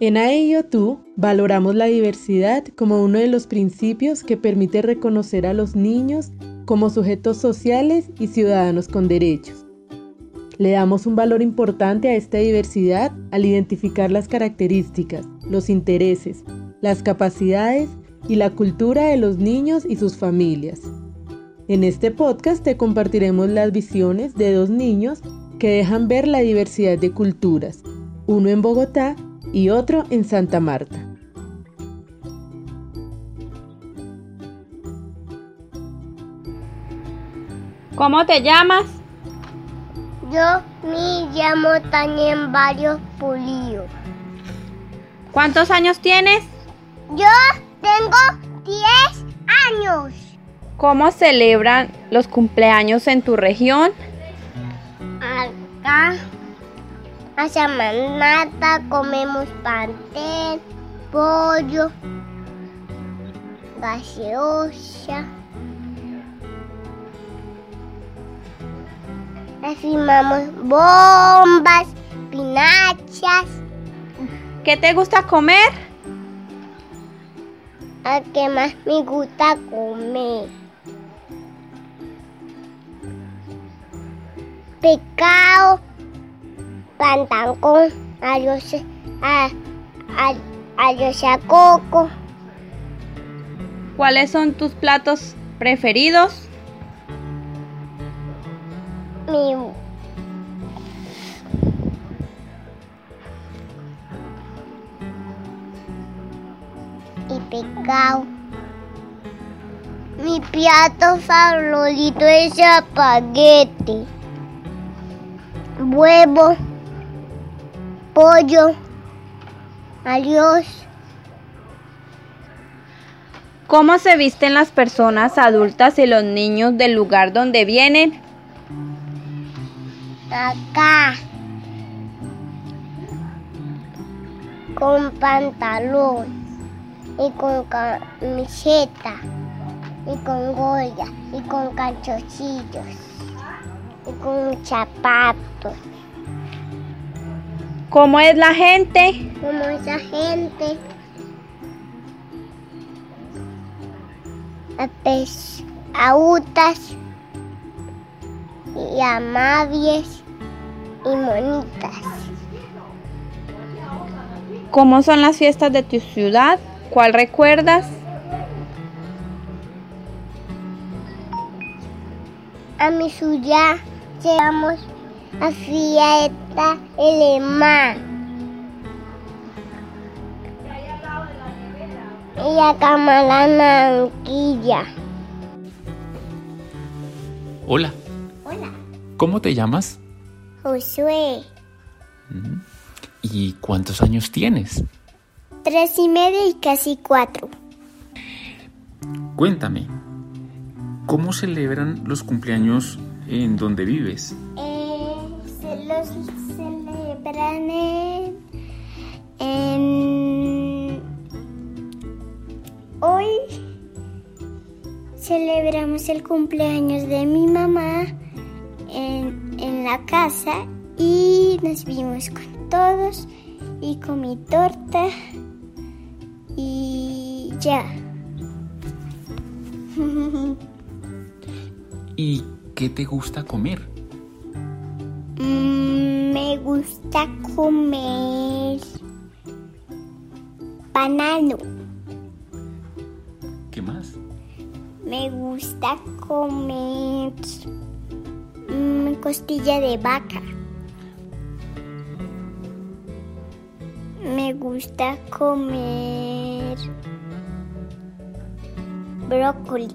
En tú valoramos la diversidad como uno de los principios que permite reconocer a los niños como sujetos sociales y ciudadanos con derechos. Le damos un valor importante a esta diversidad al identificar las características, los intereses, las capacidades y la cultura de los niños y sus familias. En este podcast te compartiremos las visiones de dos niños que dejan ver la diversidad de culturas, uno en Bogotá y otro en Santa Marta. ¿Cómo te llamas? Yo me llamo Tania Varios Pulido. ¿Cuántos años tienes? Yo tengo 10 años. ¿Cómo celebran los cumpleaños en tu región? Acá a Samanata comemos pastel, pollo, gaseosa. Filmamos bombas, pinachas. ¿Qué te gusta comer? ¿A qué más me gusta comer? Pecado pantan con arroz, a, a, coco. ¿Cuáles son tus platos preferidos? Mi y pecado. Mi plato favorito es espagueti, huevo pollo. Adiós. ¿Cómo se visten las personas adultas y los niños del lugar donde vienen? Acá. Con pantalón y con camiseta y con goya y con canchocillos y con zapatos. ¿Cómo es la gente? ¿Cómo es la gente? Autas y amables y bonitas. ¿Cómo son las fiestas de tu ciudad? ¿Cuál recuerdas? A mi ciudad llegamos a fiesta Elema. Y acá la nanquilla. Hola. Hola. ¿Cómo te llamas? Josué. ¿Y cuántos años tienes? Tres y medio y casi cuatro. Cuéntame, ¿cómo celebran los cumpleaños en donde vives? Los celebran en, Hoy celebramos el cumpleaños de mi mamá en, en la casa y nos vimos con todos y con mi torta y ya. ¿Y qué te gusta comer? Me gusta comer banano. ¿Qué más? Me gusta comer mm, costilla de vaca. Me gusta comer brócoli.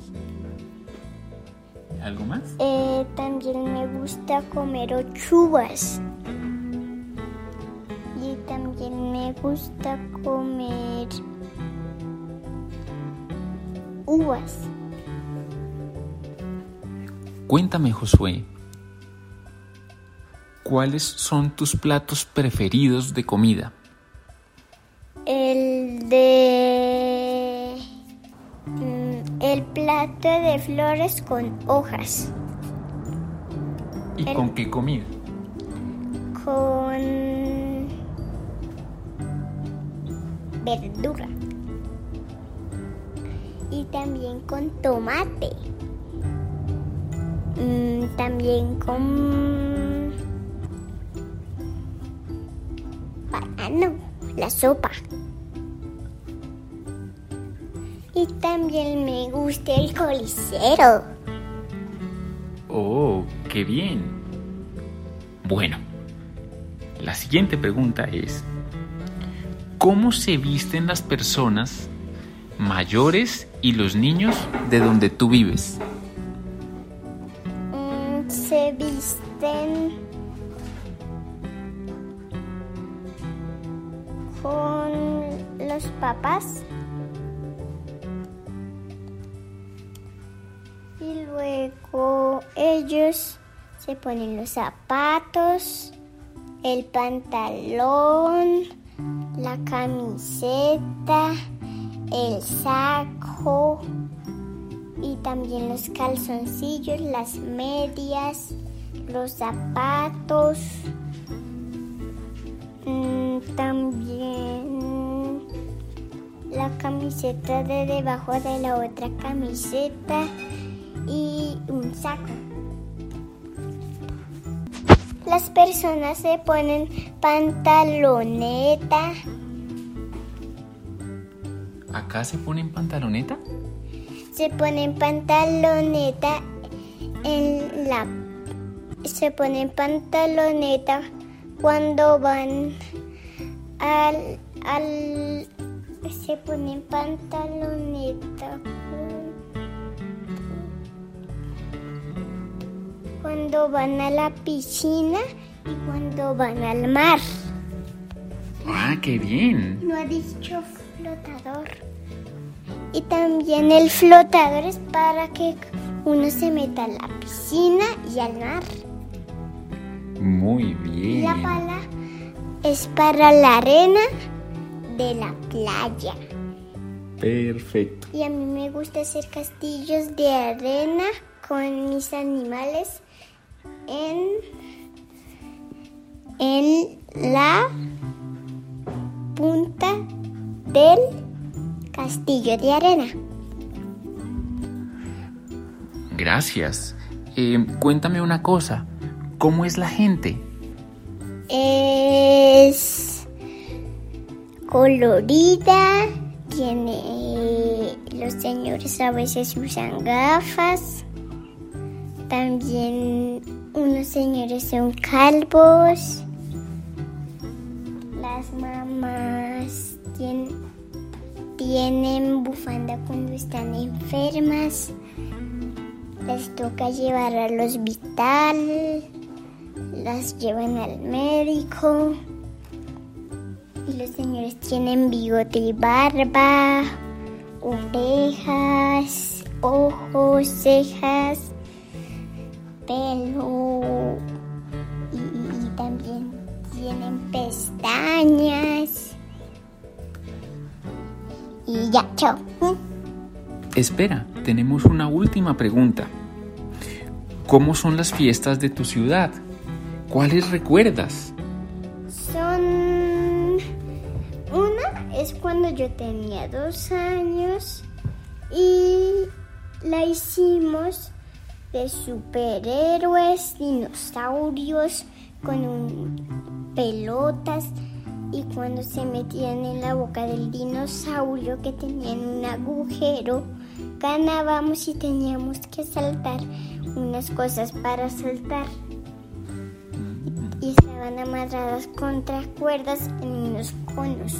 ¿Algo más? Eh, también me gusta comer ochuvas. Gusta comer uvas. Cuéntame, Josué, ¿cuáles son tus platos preferidos de comida? El de el plato de flores con hojas. ¿Y con qué comida? Con verdura. Y también con tomate. Mm, también con banano, la sopa. Y también me gusta el colicero. Oh, qué bien. Bueno, la siguiente pregunta es, ¿cómo se visten las personas mayores y los niños de donde tú vives? Mm, se visten con los papás y luego ellos se ponen los zapatos, el pantalón, la camiseta, el saco y también los calzoncillos, las medias, los zapatos, mm, también la camiseta de debajo de la otra camiseta y un saco. Las personas se ponen pantaloneta, ¿Acá se ponen pantaloneta? se ponen pantaloneta en la se ponen pantaloneta cuando van al al se ponen pantaloneta cuando van a la piscina y cuando van al mar. Ah, qué bien. No ha dicho flotador. Y también el flotador es para que uno se meta a la piscina y al mar. Muy Y bien. la pala es para la arena de la playa. Perfecto. Y a mí me gusta hacer castillos de arena con mis animales en, en la punta del castillo de arena. Gracias. Eh, cuéntame una cosa. ¿Cómo es la gente? Es colorida, tiene los señores a veces usan gafas. También señores son calvos. Las mamás tien- tienen bufanda cuando están enfermas. Les toca llevar al hospital las llevan al médico y los señores tienen bigote y barba, orejas, ojos, cejas, pelo y, y también tienen pestañas. Y ya, chao. Espera, tenemos una última pregunta. ¿Cómo son las fiestas de tu ciudad? ¿Cuáles recuerdas? Son... Una es cuando yo tenía dos años y la hicimos de superhéroes, dinosaurios con un- pelotas y cuando se metían en la boca del dinosaurio que tenían un agujero, ganábamos y teníamos que saltar unas cosas para saltar y estaban amarradas contra cuerdas en unos conos.